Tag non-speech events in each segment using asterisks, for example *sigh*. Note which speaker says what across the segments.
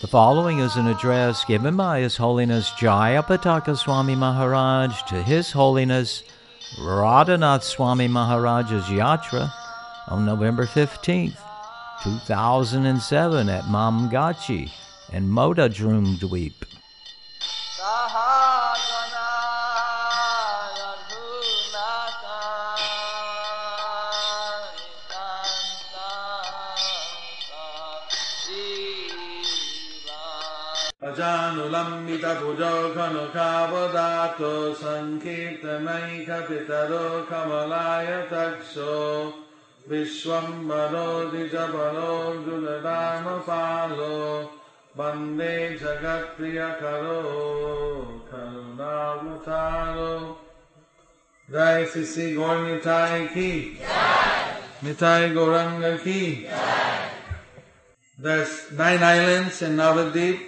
Speaker 1: The following is an address given by His Holiness Jayapataka Swami Maharaj to His Holiness Radhanath Swami Maharaj's Yatra on November 15th, 2007 at Mamgachi and Modadrum Dweep.
Speaker 2: खनुखावदातो सङ्कीर्तनैकपितरो कमलाय तक्षो विश्वम्बरो द्विजबलोर्जुनरामपालो वंदे जगत्प्रियकरो करुणावतारो जय श्री श्री गौर निताय की। निताय गौरंग की। There's nine islands in Navadip,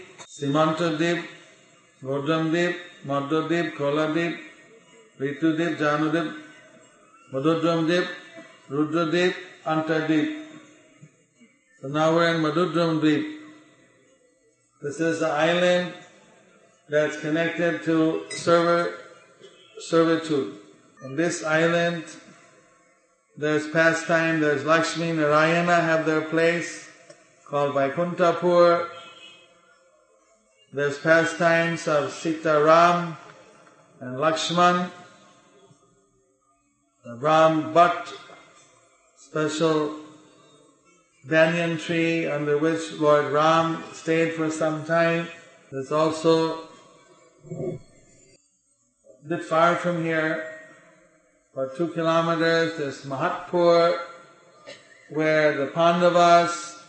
Speaker 2: Simantadip, Godrumdip, Madhudip, Koladip, Ritudip, Janudip, Madhudramdip, Rudradip, Antardip. So now we're in Madhudramdip. This is the island that's connected to server, servitude. On this island, there's pastime, there's Lakshmi, Narayana have their place called Vaikuntapur. There's pastimes of Sita Ram and Lakshman. The Ram Bhatt, special banyan tree under which Lord Ram stayed for some time. There's also a bit far from here, about two kilometers, there's Mahatpur, where the Pandavas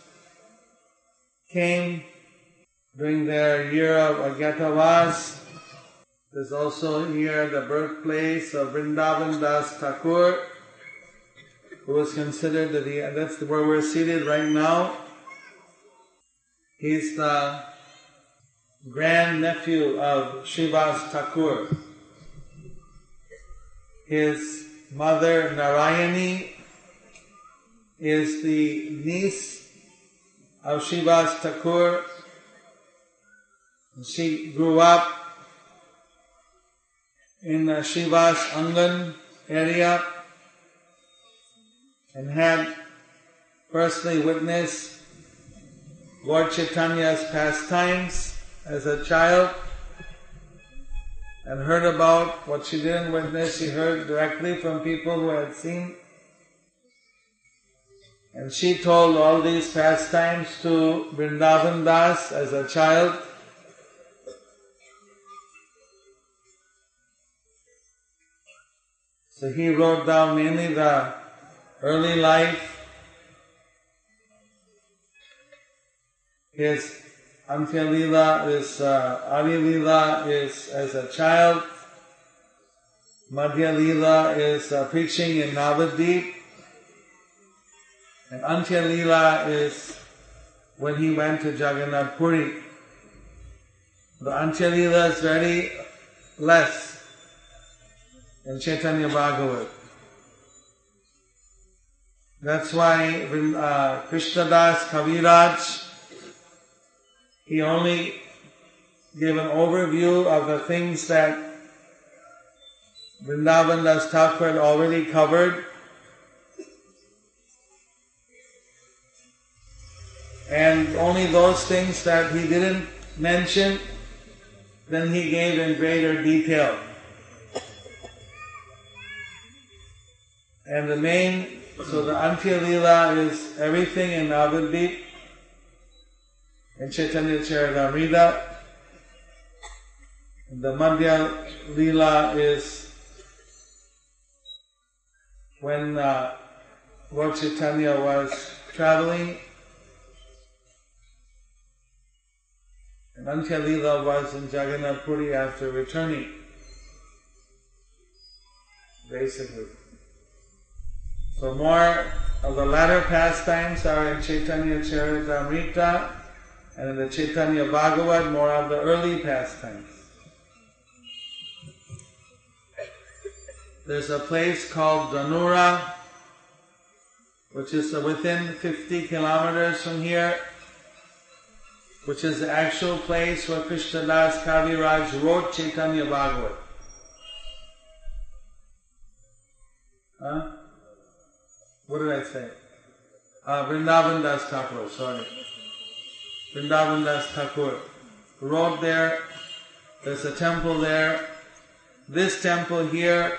Speaker 2: came during their year of Agyatavas. There's also here the birthplace of Vrindavan Das Thakur, who was considered the, that's where we're seated right now. He's the grand nephew of Srivas Thakur. His mother Narayani is the niece of Srivas Thakur. She grew up in the Srivas Angan area and had personally witnessed Lord Chaitanya's pastimes as a child and heard about what she didn't witness, she heard directly from people who had seen. And she told all these pastimes to Vrindavan Das as a child. So he wrote down mainly the early life, his Antya Lila is, uh, Adi Lila is as a child, Madhya Lila is uh, preaching in Navadip, and Antya Lila is when he went to Jagannath Puri. The Antya Lila is very less in Chaitanya Bhagavat. That's why when uh, Krishnadas Kaviraj, he only gave an overview of the things that Vrindavan Das Thakur had already covered. And only those things that he didn't mention, then he gave in greater detail. And the main, so the Antya Lila is everything in Navadvip, in Chaitanya Charitamrita. The Madhya Lila is when uh, Lord Chaitanya was traveling. And Antya Lila was in Jagannath Puri after returning. Basically. So more of the latter pastimes are in Chaitanya Charitamrita and in the Chaitanya Bhagavat more of the early pastimes. There's a place called Danura, which is within 50 kilometers from here, which is the actual place where Krishnadas Kaviraj wrote Chaitanya Bhagavat. Huh? What did I say? Uh, Vrindavan Das Thakur, sorry. Vrindavan Das Thakur wrote there. There's a temple there. This temple here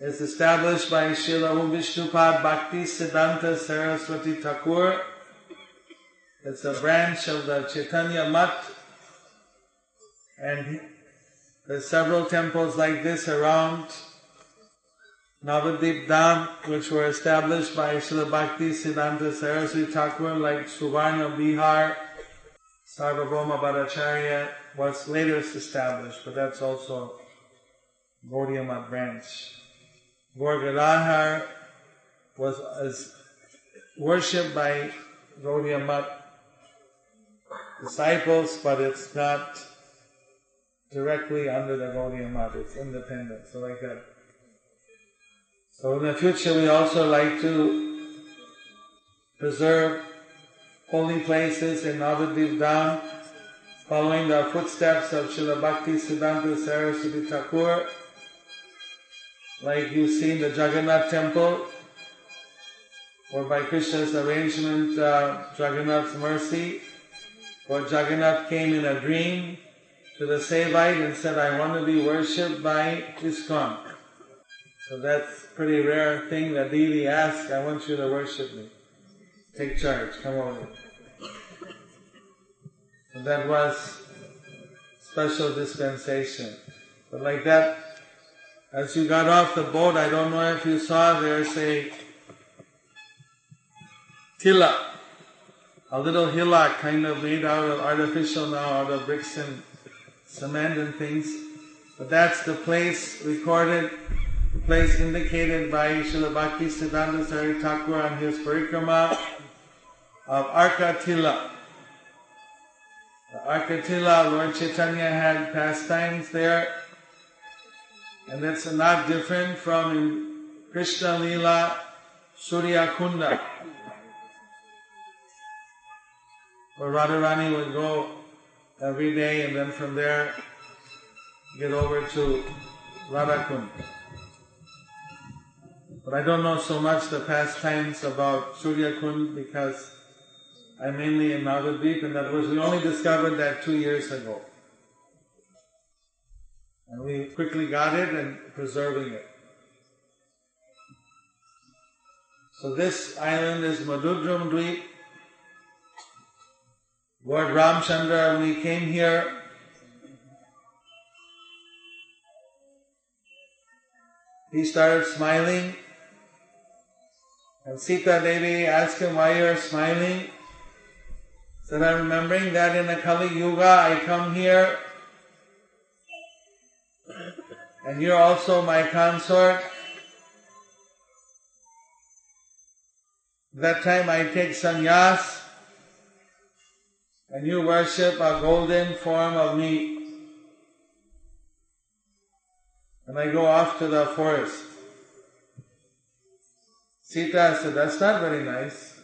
Speaker 2: is established by Srila Vishnupad Bhakti Siddhanta Saraswati Thakur. It's a branch of the Chaitanya Math. And there's several temples like this around. Navadip Dham, which were established by Srila Bhakti Siddhanta Saraswati Thakur, like Suvarna Bihar, Sarvabhauma Bhattacharya was later established, but that's also Gaudiya branch. Gorgadhar was as worshipped by Gaudiya disciples, but it's not directly under the Gaudiya it's independent, so like that. So in the future we also like to preserve holy places in Navadip Dham, following the footsteps of Srila Bhakti Siddhanta Saraswati Thakur, like you see in the Jagannath temple, or by Krishna's arrangement, uh, Jagannath's mercy, where Jagannath came in a dream to the Sevite and said, I want to be worshipped by ISKCON. So that's pretty rare thing that Devi asked, I want you to worship me. Take charge, come over. So that was special dispensation. But like that, as you got off the boat, I don't know if you saw there's a tila, a little hillock kind of made out of artificial now, out of bricks and cement and things. But that's the place recorded, the place indicated by Srila Siddhanta Saraswati Thakur on his parikrama of Arkatila. The Arkatila, Lord Chaitanya had pastimes there, and that's not different from in Krishna Lila Surya Kunda, where Radharani would go every day and then from there get over to Radhakund. But I don't know so much the past pastimes about Surya Kund because I'm mainly in Navadvip and that was, we only discovered that two years ago. And we quickly got it and preserving it. So this island is Madhudram Dweep. Lord Ramchandra, when he came here, he started smiling. And Sita Devi asked him why you are smiling. Said, I'm remembering that in the Kali Yuga I come here and you're also my consort. That time I take sannyas and you worship a golden form of me. And I go off to the forest. Sita said, that's not very nice.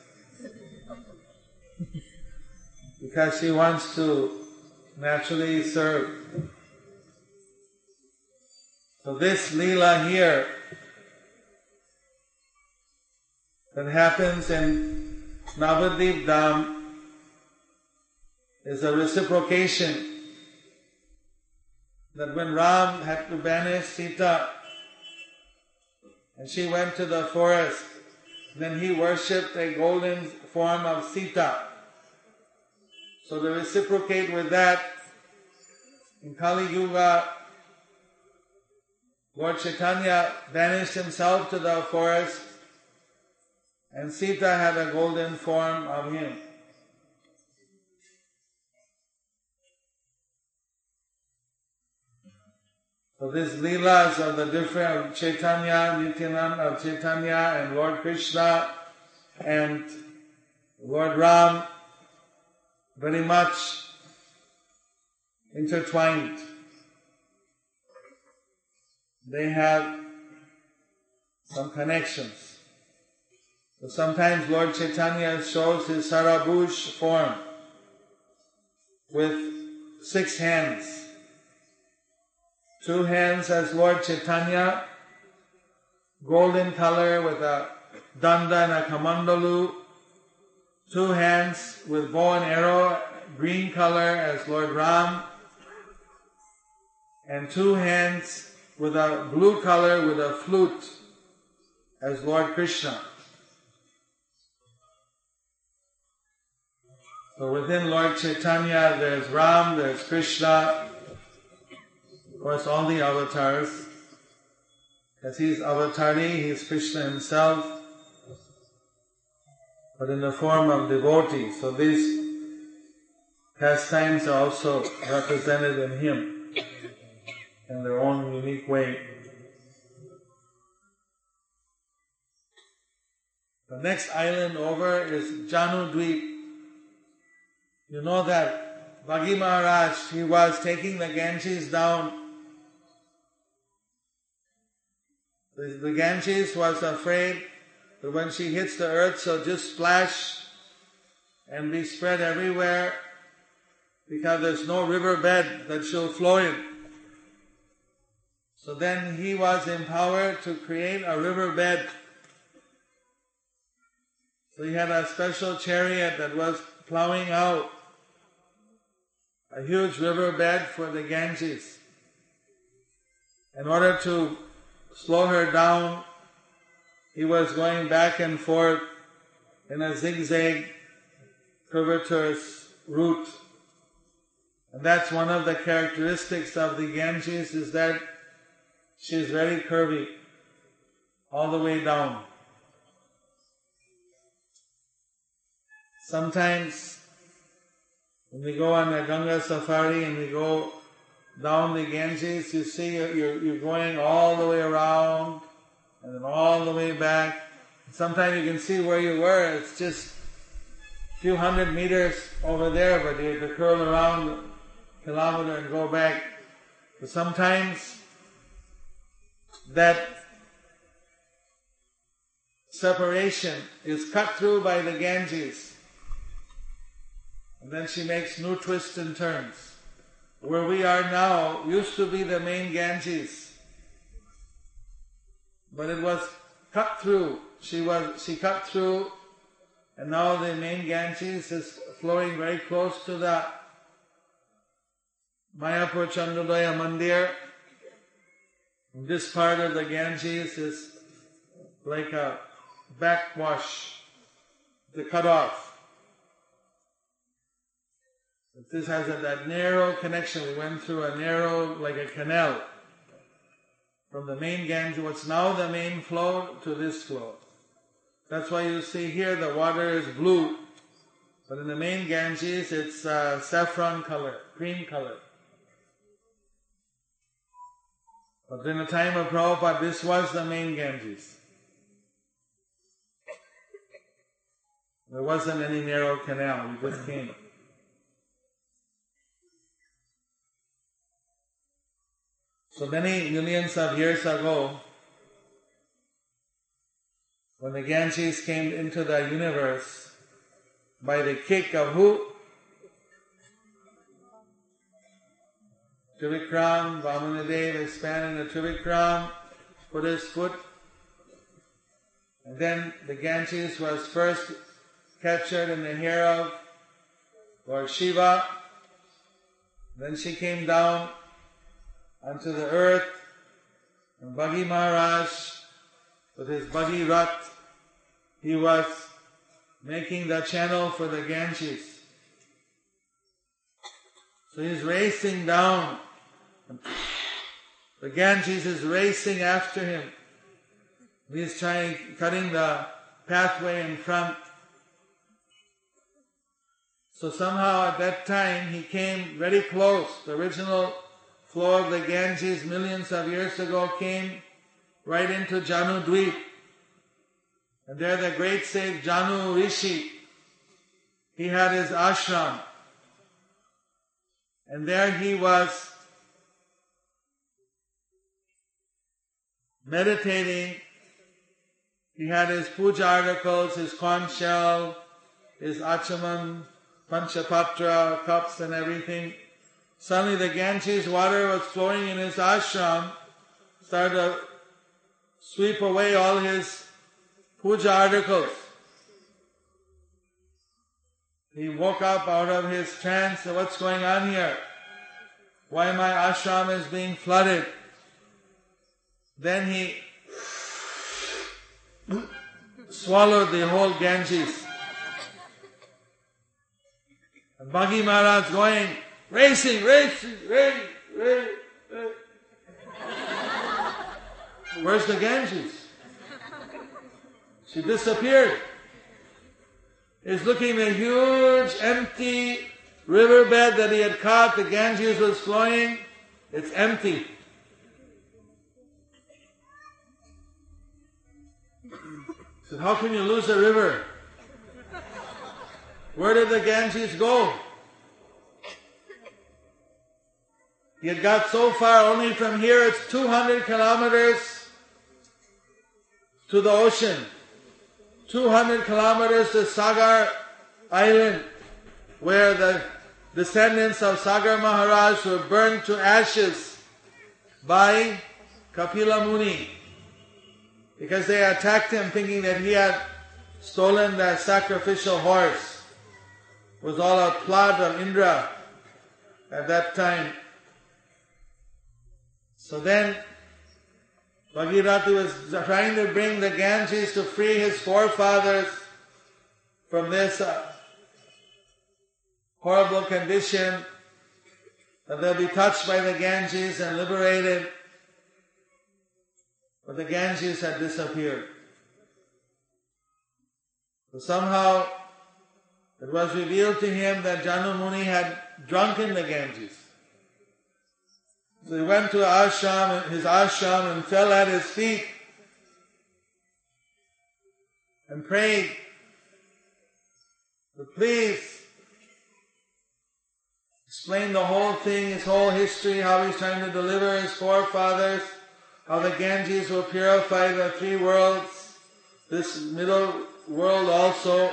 Speaker 2: because she wants to naturally serve. So this lila here that happens in Navadip Dham is a reciprocation that when Ram had to banish Sita and she went to the forest, then he worshipped a golden form of Sita. So to reciprocate with that, in Kali Yuga, Lord Chaitanya vanished himself to the forest and Sita had a golden form of him. So these leelas of the different Chaitanya, Nityananda of Chaitanya and Lord Krishna and Lord Ram very much intertwined. They have some connections. So sometimes Lord Chaitanya shows his Shadbhuj form with six hands. Two hands as Lord Chaitanya, golden color with a danda and a kamandalu. Two hands with bow and arrow, green color as Lord Ram. And two hands with a blue color with a flute as Lord Krishna. So within Lord Chaitanya, there's Ram, there's Krishna, of course, all the avatars. As he's avatari, he's Krishna himself, but in the form of devotee. So these pastimes are also represented in him in their own unique way. The next island over is Janu Dweep. You know that Bhagi Maharaj, he was taking the Ganges down. The, Ganges was afraid that when she hits the earth, she'll just splash and be spread everywhere because there's no riverbed that she'll flow in. So then he was empowered to create a riverbed so he had a special chariot that was plowing out a huge riverbed for the Ganges. In order to slow her down, he was going back and forth in a zigzag curvaturous route. And that's one of the characteristics of the Ganges is that she's very curvy all the way down. Sometimes when we go on a Ganga safari and we go down the Ganges, you see you're, you're going all the way around and then all the way back. Sometimes you can see where you were. It's just a few hundred meters over there, but you have to curl around a kilometer and go back. But sometimes that separation is cut through by the Ganges. And then she makes new twists and turns. Where we are now used to be the main Ganges. But it was cut through. She was she cut through and now the main Ganges is flowing very close to the Mayapur Chandrodaya Mandir. This part of the Ganges is like a backwash, the cut off. This has a, that narrow connection. We went through a narrow, like a canal, from the main Ganges, what's now the main flow, to this flow. That's why you see here the water is blue, but in the main Ganges it's uh, saffron color, cream color. But in the time of Prabhupada, this was the main Ganges. There wasn't any narrow canal, we just came. So many millions of years ago, when the Ganges came into the universe by the kick of who? Trivikram, Vamanadeva expanded the Trivikram, put his foot, and then the Ganges was first captured in the hair of Lord Shiva. Then she came down unto the earth, and Bhagi Maharaj, with his Rat, he was making the channel for the Ganges. So he's racing down. The Ganges is racing after him. He's trying, cutting the pathway in front. So somehow at that time he came very close. The original flow of the Ganges millions of years ago came right into Janu Dweep. And there the great sage Janu Rishi, he had his ashram. And there he was meditating. He had his puja articles, his conch shell, his achaman, panchapatra, cups and everything. Suddenly the Ganges water was flowing in his ashram, started to sweep away all his puja articles. He woke up out of his trance. What's going on here? Why my ashram is being flooded? Then he swallowed the whole Ganges. And Bhagi Maharaj going, racing, racing, racing, racing. Where's the Ganges? She disappeared. He's looking at a huge empty riverbed that he had caught. The Ganges was flowing. It's empty. He said, how can you lose a river? Where did the Ganges go? He had got so far, only from here it's 200 kilometers to the ocean. 200 kilometers to Sagar Island, where the descendants of Sagar Maharaj were burned to ashes by Kapila Muni because they attacked him thinking that he had stolen their sacrificial horse. It was all a plot of Indra at that time. So then Bhagirathi was trying to bring the Ganges to free his forefathers from this uh, horrible condition that they'll be touched by the Ganges and liberated. But the Ganges had disappeared. So somehow it was revealed to him that Janu Muni had drunken the Ganges. So he went to ashram, his ashram and fell at his feet and prayed, but please explain the whole thing, his whole history, how he's trying to deliver his forefathers, how the Ganges will purify the three worlds, this middle world also,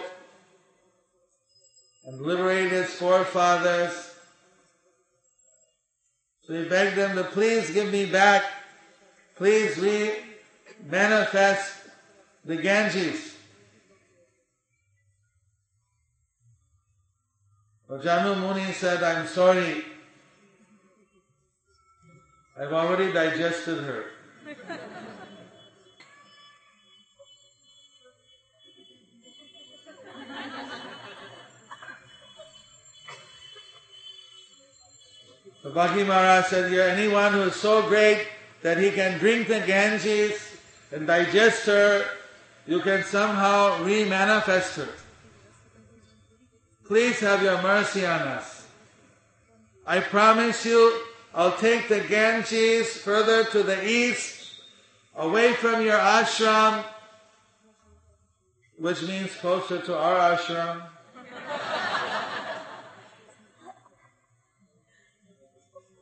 Speaker 2: and liberate his forefathers. So he begged them to please give me back, please re-manifest the Ganges. But Janu Muni said, I'm sorry, I've already digested her. *laughs* Bhakti Maharaj said, You're anyone who is so great that he can drink the Ganges and digest her, you can somehow re-manifest her. Please have your mercy on us. I promise you, I'll take the Ganges further to the east, away from your ashram, which means closer to our ashram.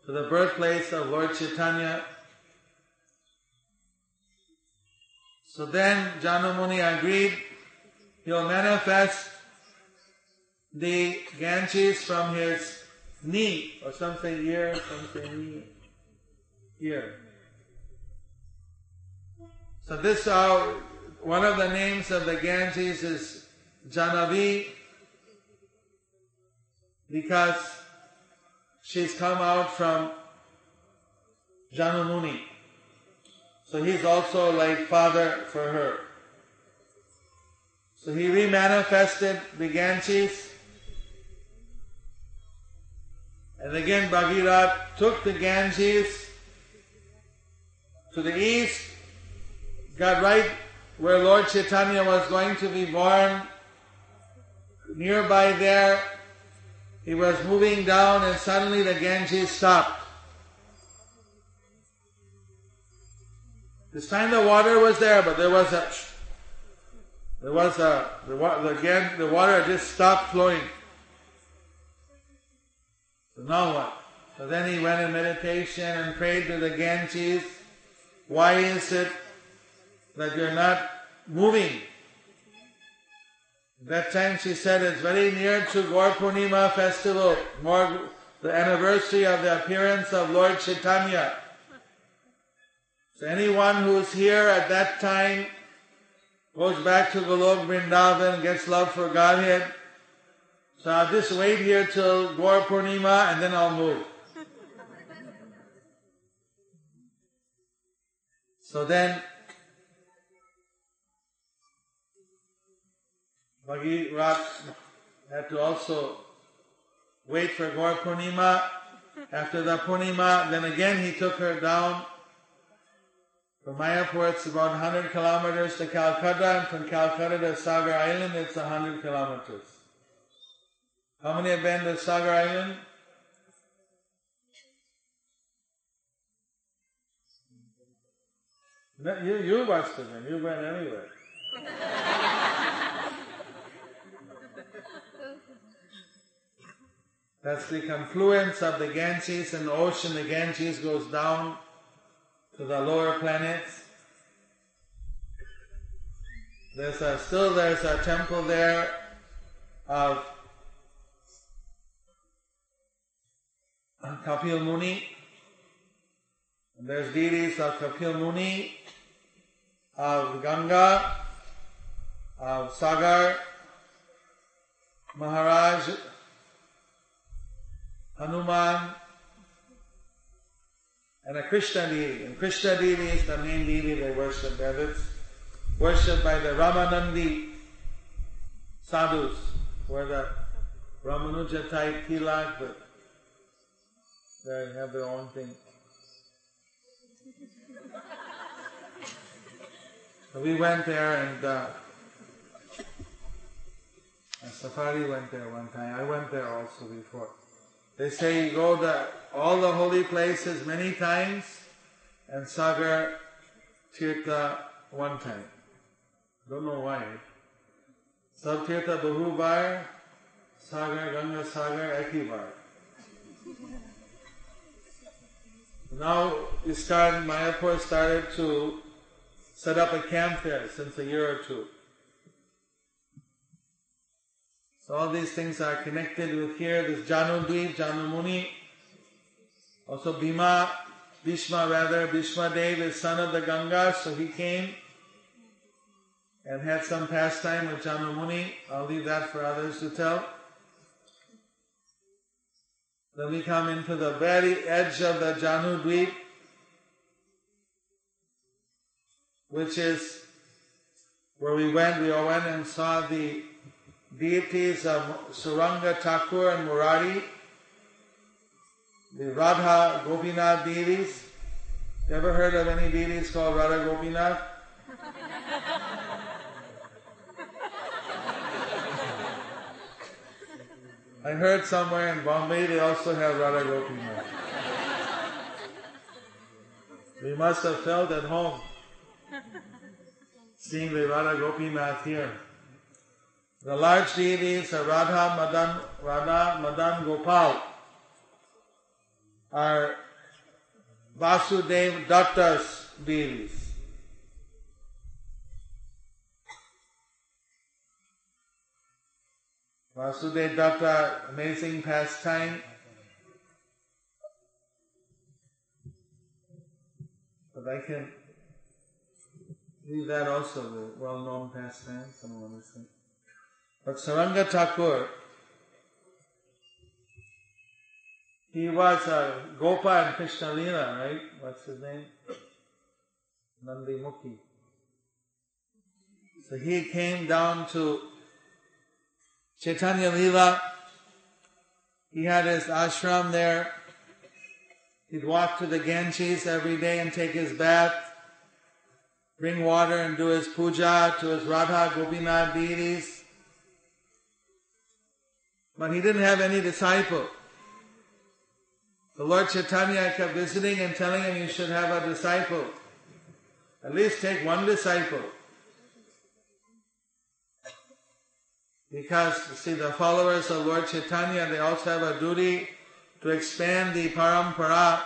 Speaker 2: To the birthplace of Lord Chaitanya. So then Janamuni agreed he'll manifest the Ganges from his knee, or some say ear, some say knee, ear. So this, uh, one of the names of the Ganges is Jahnavi, because she's come out from Janumuni. So he's also like father for her. So he remanifested the Ganges. And again Bhagirath took the Ganges to the east, got right where Lord Chaitanya was going to be born. Nearby there, he was moving down and suddenly the Ganges stopped. This time the water was there, but there was a, there was a, the, the, the water just stopped flowing. So now what? So then he went in meditation and prayed to the Ganges. Why is it that you're not moving? That time she said it's very near to Gaur Purnima festival, more the anniversary of the appearance of Lord Chaitanya. So anyone who's here at that time goes back to Golok Vrindavan, gets love for Godhead. So I'll just wait here till Gaur Purnima and then I'll move. *laughs* So then Bhagirath had to also wait for Gaur Purnima. After the Purnima, then again he took her down from Mayapur. It's about 100 kilometers to Calcutta, and from Calcutta to Sagar Island, it's 100 kilometers. How many have been to Sagar Island? No, you, you must have been. You've been anywhere. *laughs* That's the confluence of the Ganges and the ocean. The Ganges goes down to the lower planets. There's a, still there's a temple there of Kapil Muni. There's deities of Kapil Muni, of Ganga, of Sagar, Maharaj, Hanuman, and a Krishna deity. And Krishna deity is the main deity they worship. Is worshipped by the Ramanandi sadhus, where the Ramanuja type Tilak, but they have their own thing. So we went there and uh, Safari went there one time. I went there also before. They say you go to all the holy places many times and Sagar Tirtha one time. Don't know why. Sab Tirtha Bahu Bar, Sagar Ganga Sagar Eki Bar. Now ISKCON Mayapur started to set up a camp there since a year or two. So all these things are connected with here. This Janu Dweep, Janu Muni. Also Bhima, Bhishma rather, Bhishma Dev is son of the Ganga, so he came and had some pastime with Janu Muni. I'll leave that for others to tell. Then we come into the very edge of the Janu Dweep, which is where we went. We all went and saw the deities of Saranga Thakur and Murari, the Radha Gopinath deities. You ever heard of any deities called Radha Gopinath? I heard somewhere in Bombay they also have Radha Gopinath. We must have felt at home seeing the Radha Gopinath here. The large deities of Radha Madan, Radha Madan Gopal are Vasudev Datta's deities. Vasudev Datta, amazing pastime. But I can leave that also, the well-known pastime, someone understand. But Saranga Thakur, he was a Gopa and Krishna Lila, right? What's his name? Nandi Mukhi. So he came down to Chaitanya Lila. He had his ashram there. He'd walk to the Ganges every day and take his bath, bring water and do his puja to his Radha Gopinath deities. But he didn't have any disciple. The Lord Chaitanya kept visiting and telling him you should have a disciple. At least take one disciple. Because, see, the followers of Lord Chaitanya, they also have a duty to expand the parampara,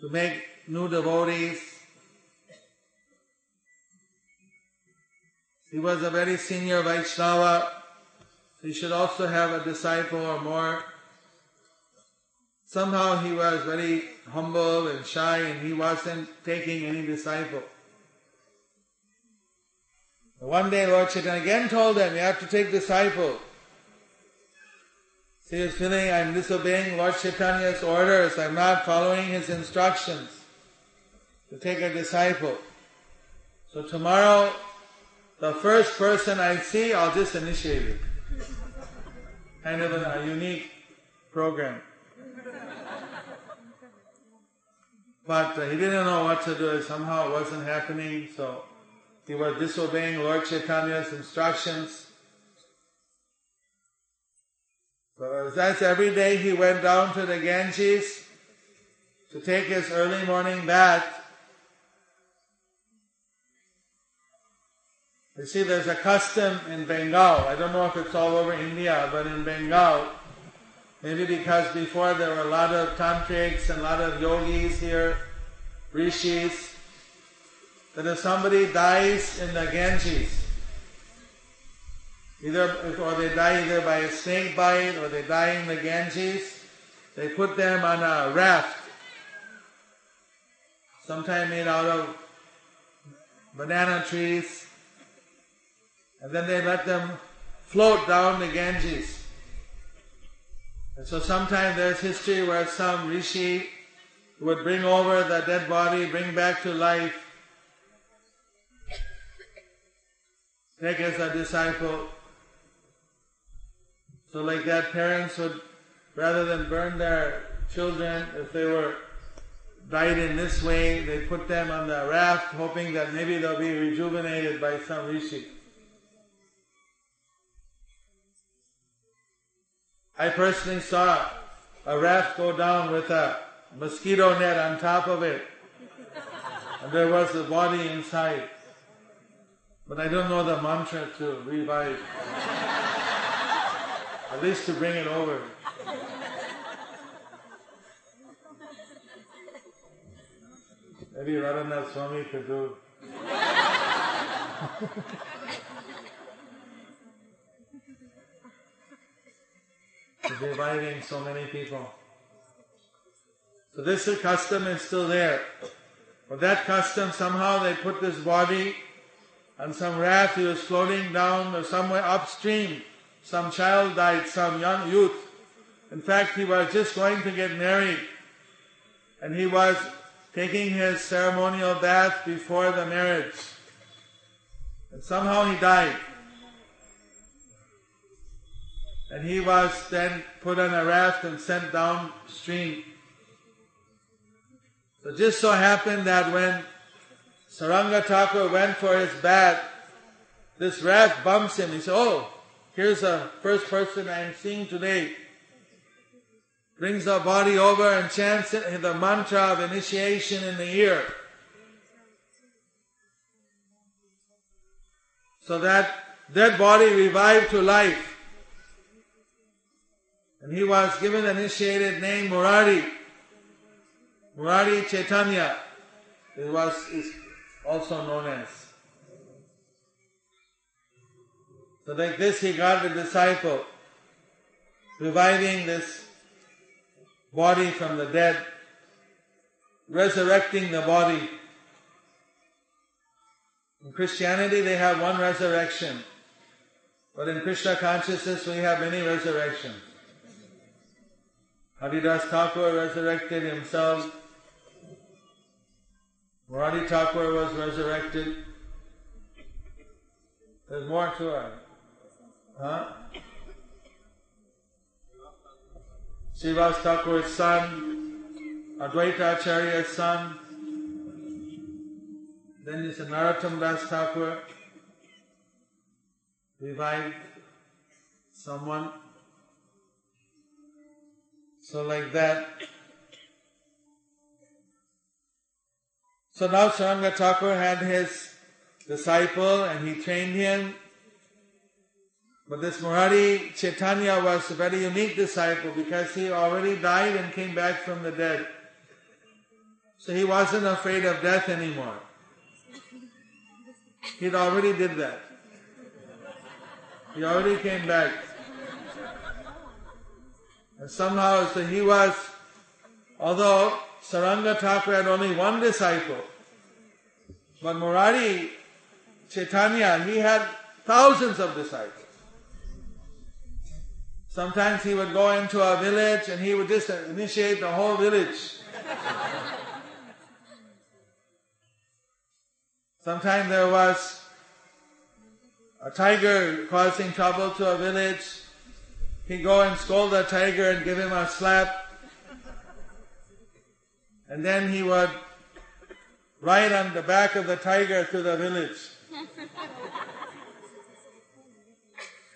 Speaker 2: to make new devotees. He was a very senior Vaishnava, he should also have a disciple or more. Somehow he was very humble and shy and he wasn't taking any disciple. One day Lord Chaitanya again told him, you have to take disciple. So he was feeling, I'm disobeying Lord Chaitanya's orders, I'm not following his instructions to take a disciple. So tomorrow, the first person I see, I'll just initiate it. Kind of a, unique program. But uh, he didn't know what to do. Somehow it wasn't happening, so he was disobeying Lord Chaitanya's instructions. So that's every day he went down to the Ganges to take his early morning bath. You see, there's a custom in Bengal. I don't know if it's all over India, but in Bengal, maybe because before there were a lot of tantrics and a lot of yogis here, rishis, that if somebody dies in the Ganges, either or they die either by a snake bite or they die in the Ganges, they put them on a raft, sometimes made out of banana trees, and then they let them float down the Ganges. And so sometimes there's history where some rishi would bring over the dead body, bring back to life, take as a disciple. So like that, parents would, rather than burn their children, if they were died in this way, they put them on the raft, hoping that maybe they'll be rejuvenated by some rishi. I personally saw a raft go down with a mosquito net on top of it. And there was a body inside. But I don't know the mantra to revive. At least to bring it over. Maybe Radhanath Swami could do. *laughs* reviving so many people. So this custom is still there. But that custom, somehow they put this body on some raft, he was floating down or somewhere upstream. Some child died, some young youth. In fact, he was just going to get married. And he was taking his ceremonial bath before the marriage. And somehow he died. And he was then put on a raft and sent downstream. So just so happened that when Saranga Thakur went for his bath, this raft bumps him. He said, Oh, here's the first person I'm seeing today. Brings the body over and chants the mantra of initiation in the ear. So that dead body revived to life. And he was given an initiated name Murari. Murari Chaitanya. It was is also known as. So like this he got the disciple, reviving this body from the dead, resurrecting the body. In Christianity they have one resurrection, but in Krishna consciousness we have many resurrections. Haridas Thakur resurrected himself. Murari Thakur was resurrected. There's more to it. Huh? Srivas Thakur's son, Advaita Acharya's son. Then there's Narottam Das Thakur, revived someone. So like that. So now Saranga Thakur had his disciple and he trained him. But this Murari Chaitanya was a very unique disciple because he already died and came back from the dead. So he wasn't afraid of death anymore. He'd already did that. He already came back. And somehow, so he was, although Saranga Thakur had only one disciple, but Murari Chaitanya, he had thousands of disciples. Sometimes he would go into a village and he would just initiate the whole village. Sometimes there was a tiger causing trouble to a village. He'd go and scold the tiger and give him a slap. And then he would ride on the back of the tiger to the village. *laughs*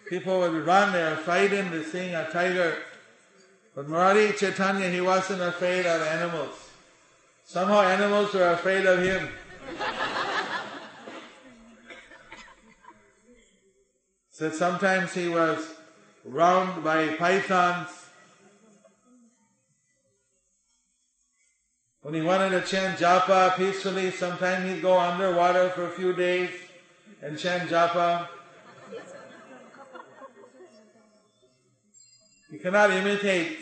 Speaker 2: People would run, they were frightened, they seeing a tiger. But Murari Chaitanya, he wasn't afraid of animals. Somehow animals were afraid of him. *laughs* so sometimes he was round by pythons. When he wanted to chant japa peacefully, sometimes he'd go underwater for a few days and chant japa. You cannot imitate.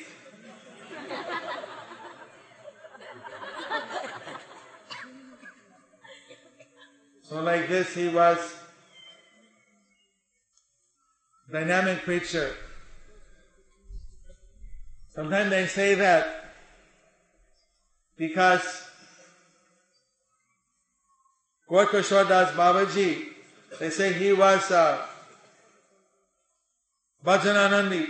Speaker 2: So like this he was dynamic preacher. Sometimes they say that because Gaur Das Babaji, they say he was uh, Bhajananandi.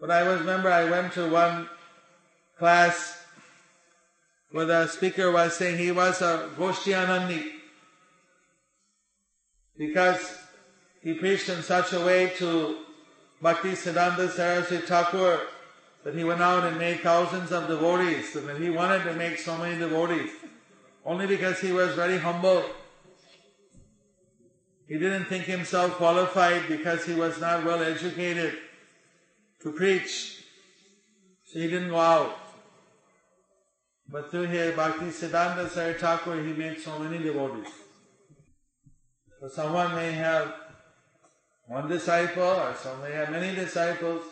Speaker 2: But I remember I went to one class where the speaker was saying he was a Goshtianandi because he preached in such a way to Bhakti Siddhanta Saraswati Thakur that he went out and made thousands of devotees and that he wanted to make so many devotees only because he was very humble. He didn't think himself qualified because he was not well educated to preach. So he didn't go out. But through his Bhakti Siddhanta Saraswati Thakur, he made so many devotees. So someone may have one disciple or some may have many disciples.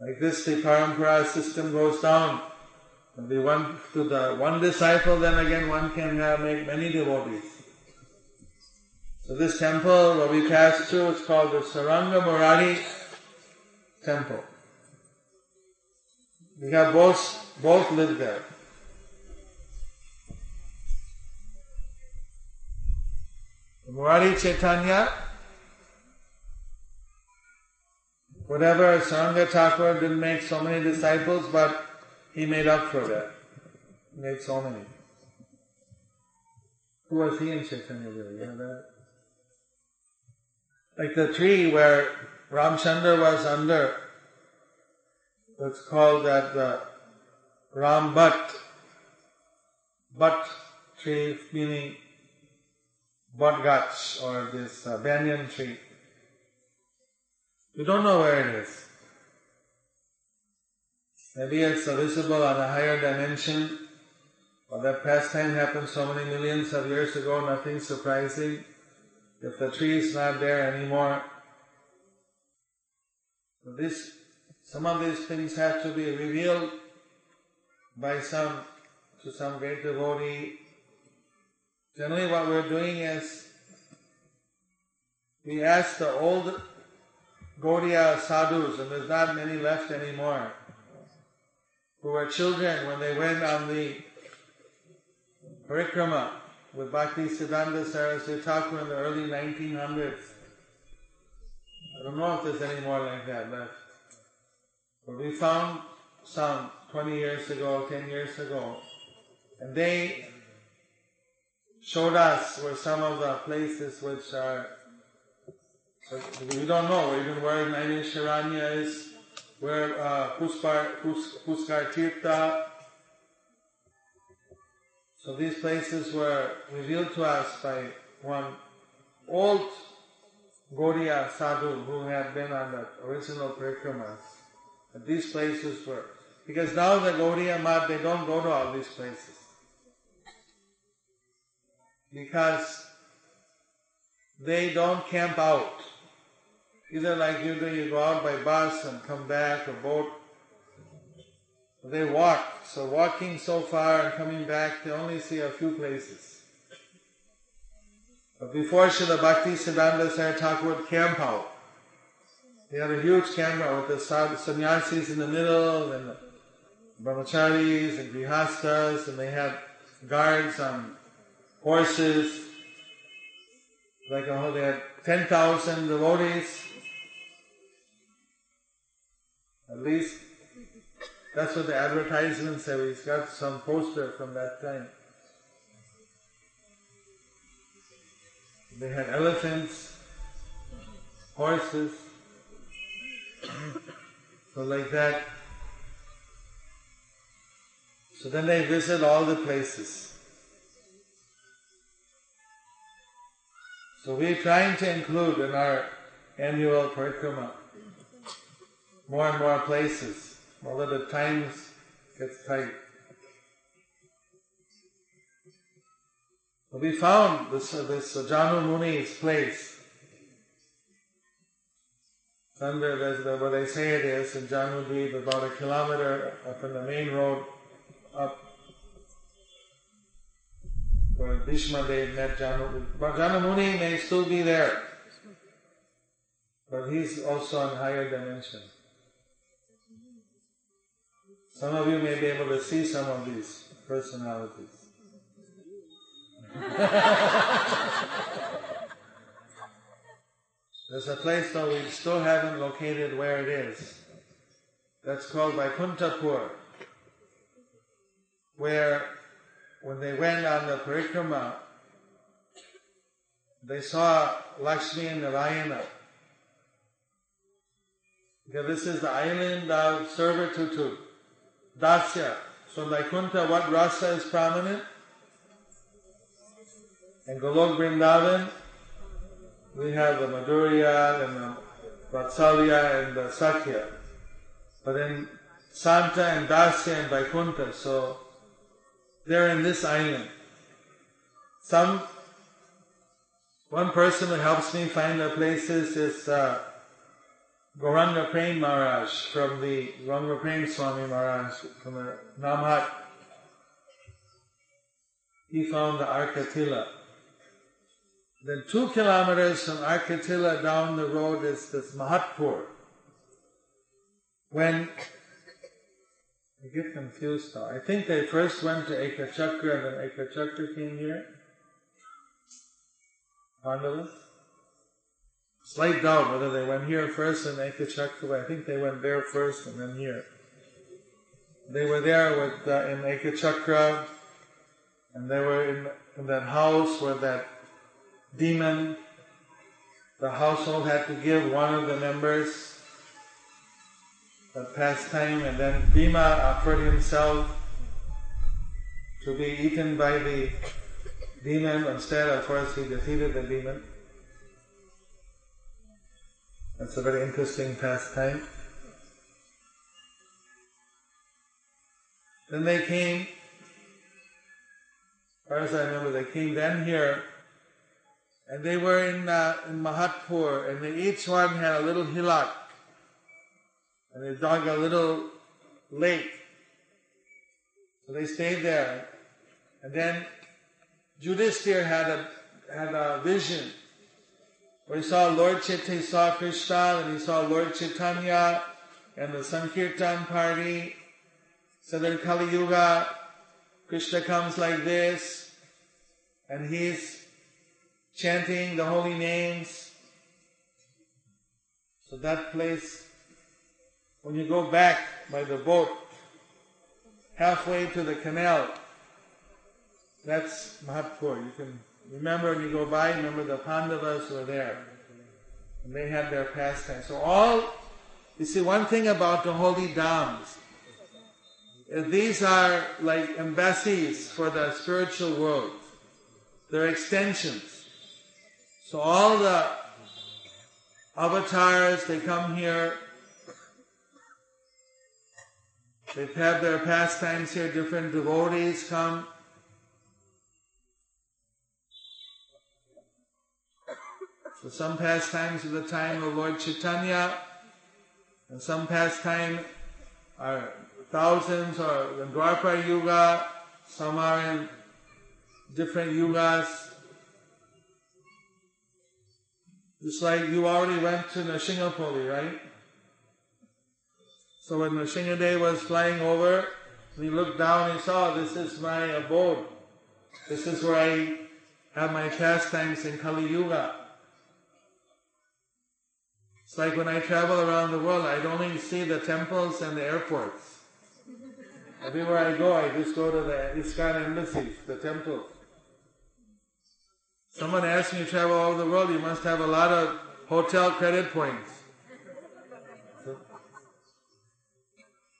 Speaker 2: Like this, the parampara system goes down. The one to the one disciple, then again one can have, make many devotees. So this temple where we passed through is called the Saranga Murari Temple. We have both both lived there. Murari Chaitanya, whatever Saranga Thakur didn't make so many disciples, but he made up for that. He made so many. Who was he in Chaitanya really? You know that? Like the tree where Ramchandra was under, it's called that the Ram But Bhat tree meaning Bodgach or this uh, banyan tree. You don't know where it is. Maybe it's visible on a higher dimension, or that pastime happened so many millions of years ago, nothing surprising. If the tree is not there anymore, this, some of these things have to be revealed by some, to some great devotee. Generally what we're doing is, we ask the old Gaudiya sadhus, and there's not many left anymore, who were children when they went on the parikrama with Bhakti Siddhanta Saraswati Thakur in the early 1900s. I don't know if there's any more like that left. But we found some 20 years ago, 10 years ago, and they showed us where some of the places which are, we don't know even where Naimisharanya is, where uh, Puspar, Pus, Puskar Tirtha, So these places were revealed to us by one old Gaudiya sadhu who had been on the original parikramas. These places were, because now the Gaudiya Math, they don't go to all these places. Because they don't camp out. Either like you do, you go out by bus and come back or boat. They walk. So walking so far and coming back, they only see a few places. But before Srila Bhakti Siddhanta Saraswati Thakur would camp out, he had a huge camp with the sannyasis in the middle and the brahmacharis and grihastas and they had guards on horses. Like oh, they had 10,000 devotees. At least that's what the advertisement said. He's got some poster from that time. They had elephants, horses, so like that. So then they visit all the places. So we're trying to include in our annual parikrama more and more places, although the times gets tight. We found this, uh, this uh, Janu Muni's place. Under the, what they say it is in Janu Deep, about a kilometer up in the main road up where Bhishma Dev met Janu. But Janu Muni may still be there, but he's also in higher dimension. Some of you may be able to see some of these personalities. *laughs* There's a place though we still haven't located where it is. That's called Vaikuntapur, where when they went on the parikrama, they saw Lakshmi and Narayana. Because this is the island of servitude, Dasya. So Vaikuntha, what rasa is prominent? In Golok Vrindavan, we have the Madhurya and the Vatsalya and the Sakhya. But in Santa and Dasya and Vaikuntha, so they're in this island. Some, one person who helps me find the places is uh, Gauranga Prem Maharaj from the Gauranga Prem Swami Maharaj from the Namhat. He found the Arkatila. Then two kilometers from Arkatila down the road is this Mahatpur. When I get confused now. I think they first went to Ekachakra and then Ekachakra came here. Pandavas. Slight doubt whether they went here first and Ekachakra, but I think they went there first and then here. They were there with uh, in Ekachakra and they were in, in that house where that demon, the household had to give one of the members a pastime, and then Bhima offered himself to be eaten by the demon. Instead, of course, he defeated the demon. That's a very interesting pastime. Then they came, as far as I remember, they came then here and they were in, uh, in Mahatpur, and they, each one had a little hilak, and they dug a little lake. So they stayed there. And then Yudhishthir had a, had a vision where he saw Lord Chaitanya, he saw Krishna, and he saw Lord Chaitanya and the Sankirtan party. So then Kali Yuga, Krishna comes like this, and he's chanting the holy names. So that place, when you go back by the boat, halfway to the canal, that's Mahatpur. You can remember when you go by, remember the Pandavas were there. And they had their pastime. So all, you see, one thing about the holy dhams Uh, These are like embassies for the spiritual world. They're extensions. So all the avatars, they come here. They have their pastimes here. Different devotees come. So some pastimes of the time of Lord Chaitanya, and some pastime are thousands or in Dwapara Yuga, some are in different yugas. Just like you already went to Nrsimhapalli, right? So when Nrsingadev was flying over, he looked down, and saw, this is my abode. This is where I have my pastimes in Kali Yuga. It's like when I travel around the world, I don't even see the temples and the airports. Everywhere I go, I just go to the ISKCON embassies, the temples. Someone asked me to travel all over the world, you must have a lot of hotel credit points.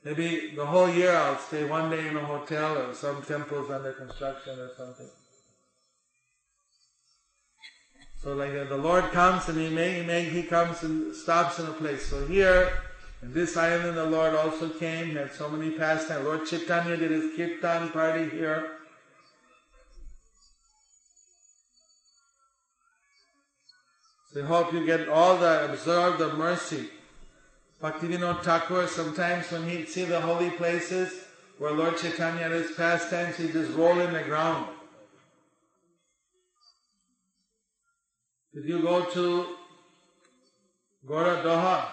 Speaker 2: Maybe the whole year I'll stay one day in a hotel or some temple's under construction or something. So like uh, the Lord comes and he may, he may, he comes and stops in a place. So here, in this island, the Lord also came, had so many pastimes. Lord Chaitanya did his kirtan party here. So hope you get all the, observe the mercy. Bhaktivinoda Thakur, sometimes when he'd see the holy places where Lord Chaitanya had his pastimes, he'd just roll in the ground. Did you go to Gora Doha?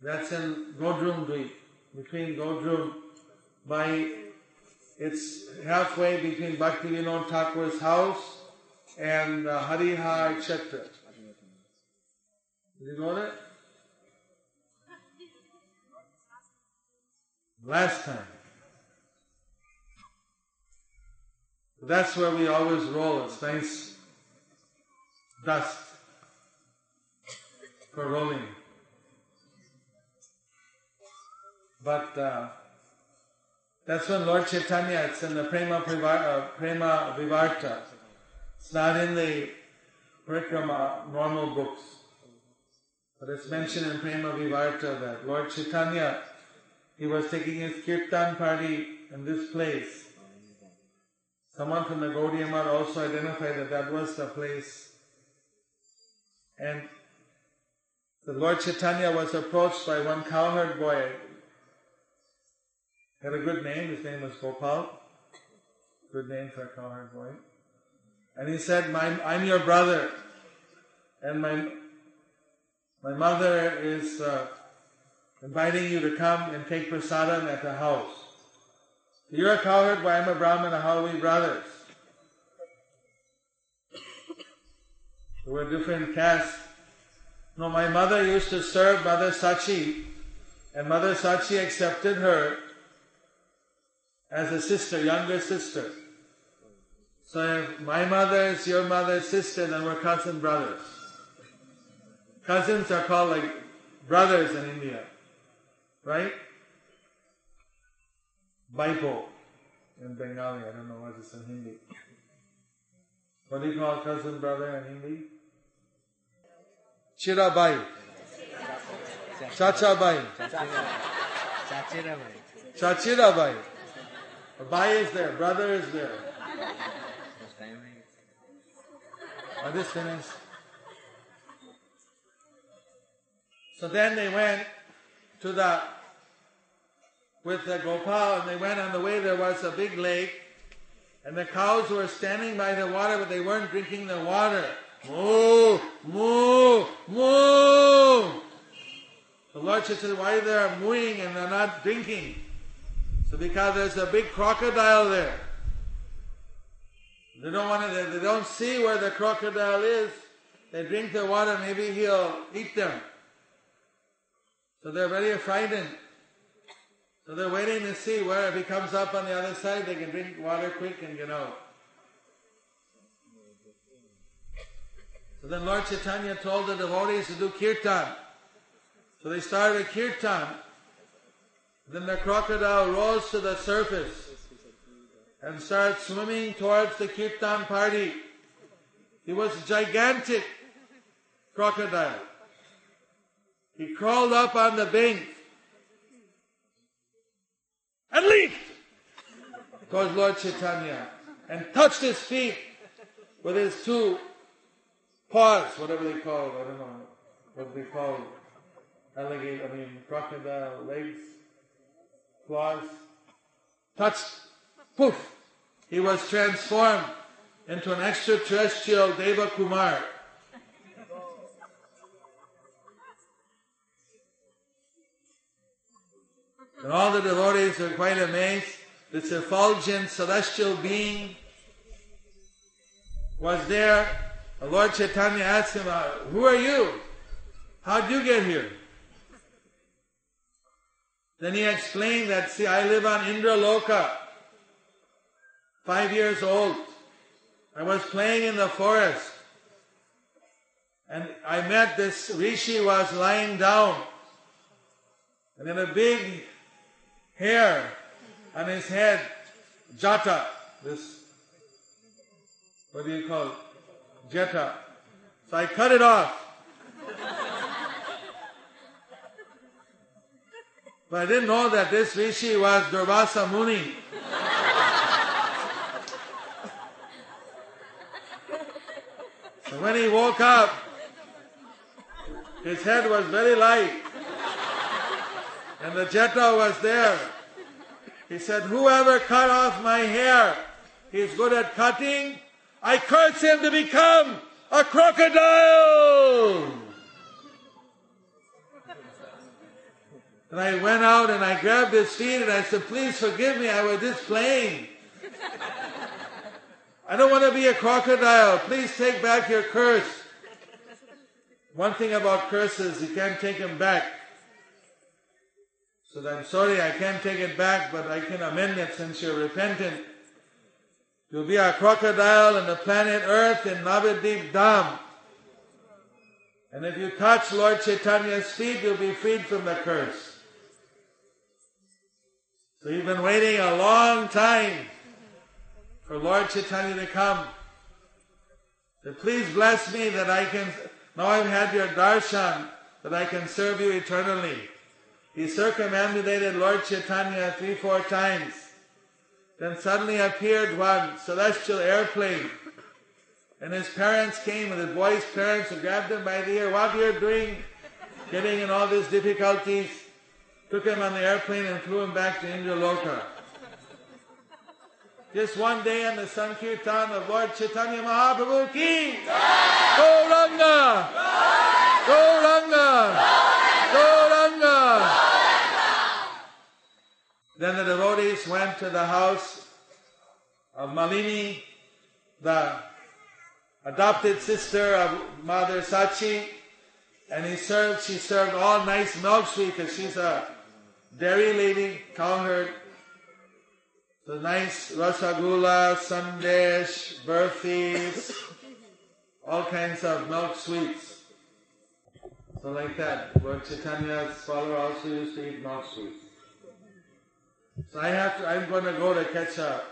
Speaker 2: That's in Godrum Dweep, between Godrum by it's halfway between Bhaktivinoda Thakur's house and uh, Kshetra. Did you know that? Last time. That's where we always roll. It's nice dust for rolling. But uh, that's when Lord Chaitanya, it's in the Prema, Privar, uh, Prema Vivarta. It's not in the Parikrama uh, normal books. But it's mentioned in Prema Vivarta that Lord Chaitanya, he was taking his kirtan party in this place. Someone from the Gaudiya Math also identified that that was the place. And the Lord Chaitanya was approached by one cowherd boy. Had a good name, his name was Gopal. Good name for a cowherd boy. And he said, I'm your brother. And my, my mother is uh, inviting you to come and take prasadam at the house. You're a cowherd, why I'm a Brahmana, how are we brothers? We're different castes. No, my mother used to serve Mother Sachi, and Mother Sachi accepted her as a sister, younger sister. So my mother is your mother's sister, then we're cousin brothers. Cousins are called like brothers in India, right? Baipo in Bengali. I don't know what it's in Hindi. What do you call cousin brother in Hindi? Chirabai. Chachabai. Chachirabai. Bai is there, brother is there. Are this finished? So then they went to the with the Gopal and they went on the way there was a big lake and the cows were standing by the water but they weren't drinking the water. Moo, moo, moo. The Lord said, why they're mooing and they're not drinking? So because there's a big crocodile there. They don't want to, they, don't see where the crocodile is. They drink the water, maybe he'll eat them. So they're very frightened. So they're waiting to see where if he comes up on the other side, they can drink water quick and get out. So then Lord Chaitanya told the devotees to do kirtan. So they started a kirtan. Then the crocodile rose to the surface and started swimming towards the kirtan party. He was a gigantic crocodile. He crawled up on the bank and leaped towards Lord Chaitanya and touched his feet with his two paws, whatever they call it, I don't know what they call it. Alligator, I mean crocodile legs, claws, touched, poof, he was transformed into an extraterrestrial Deva Kumar. And all the devotees were quite amazed. This effulgent celestial being was there. The Lord Chaitanya asked him, uh, Who are you? How'd you get here? Then he explained that, see, I live on Indraloka, five years old. I was playing in the forest. And I met this rishi was lying down. And then a big hair on his head, jata, this, what do you call it? So I cut it off. but I didn't know that this rishi was Durvasa Muni. So when he woke up, his head was very light. And the Jata was there. He said, whoever cut off my hair, he's good at cutting, I curse him to become a crocodile. And I went out and I grabbed his feet and I said, please forgive me, I was just playing. I don't want to be a crocodile. Please take back your curse. One thing about curses, you can't take them back. So I'm sorry, I can't take it back, but I can amend it since you're repentant. You'll be a crocodile on the planet Earth in Navadip Dham. And if you touch Lord Chaitanya's feet, you'll be freed from the curse. So you've been waiting a long time for Lord Chaitanya to come. So please bless me that I can, now I've had your darshan, that I can serve you eternally. He circumambulated Lord Chaitanya three, four times. Then suddenly appeared one celestial airplane. And his parents came, and his boy's parents grabbed him by the ear. What you're doing, getting in all these difficulties, took him on the airplane and flew him back to Indraloka. Just one day on the Sankirtan of Lord Chaitanya Mahaprabhu ki, Gauranga, Gauranga, Gauranga. Then the devotees went to the house of Malini, the adopted sister of Mother Sachi, and he served, she served all nice milk sweet because she's a dairy lady, cowherd. The nice rasagulla, sandesh, burfis, all kinds of milk sweets. So like that, Lord Chaitanya's follower also used to eat milk sweets. So I have to, I'm going to go to catch a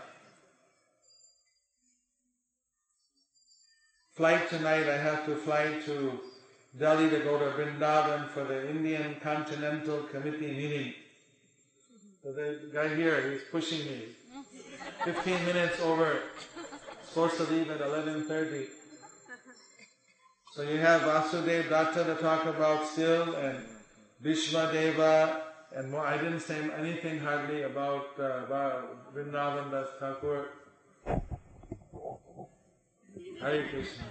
Speaker 2: flight tonight. I have to fly to Delhi to go to Vrindavan for the Indian Continental Committee meeting. So the guy here, he's pushing me. 15 minutes over. Supposed to leave at 11.30. So you have Vasudev Datta to talk about still and Bhishma Deva and more, I didn't say anything hardly about uh, Vrindavan Das Thakur. Hare Krishna.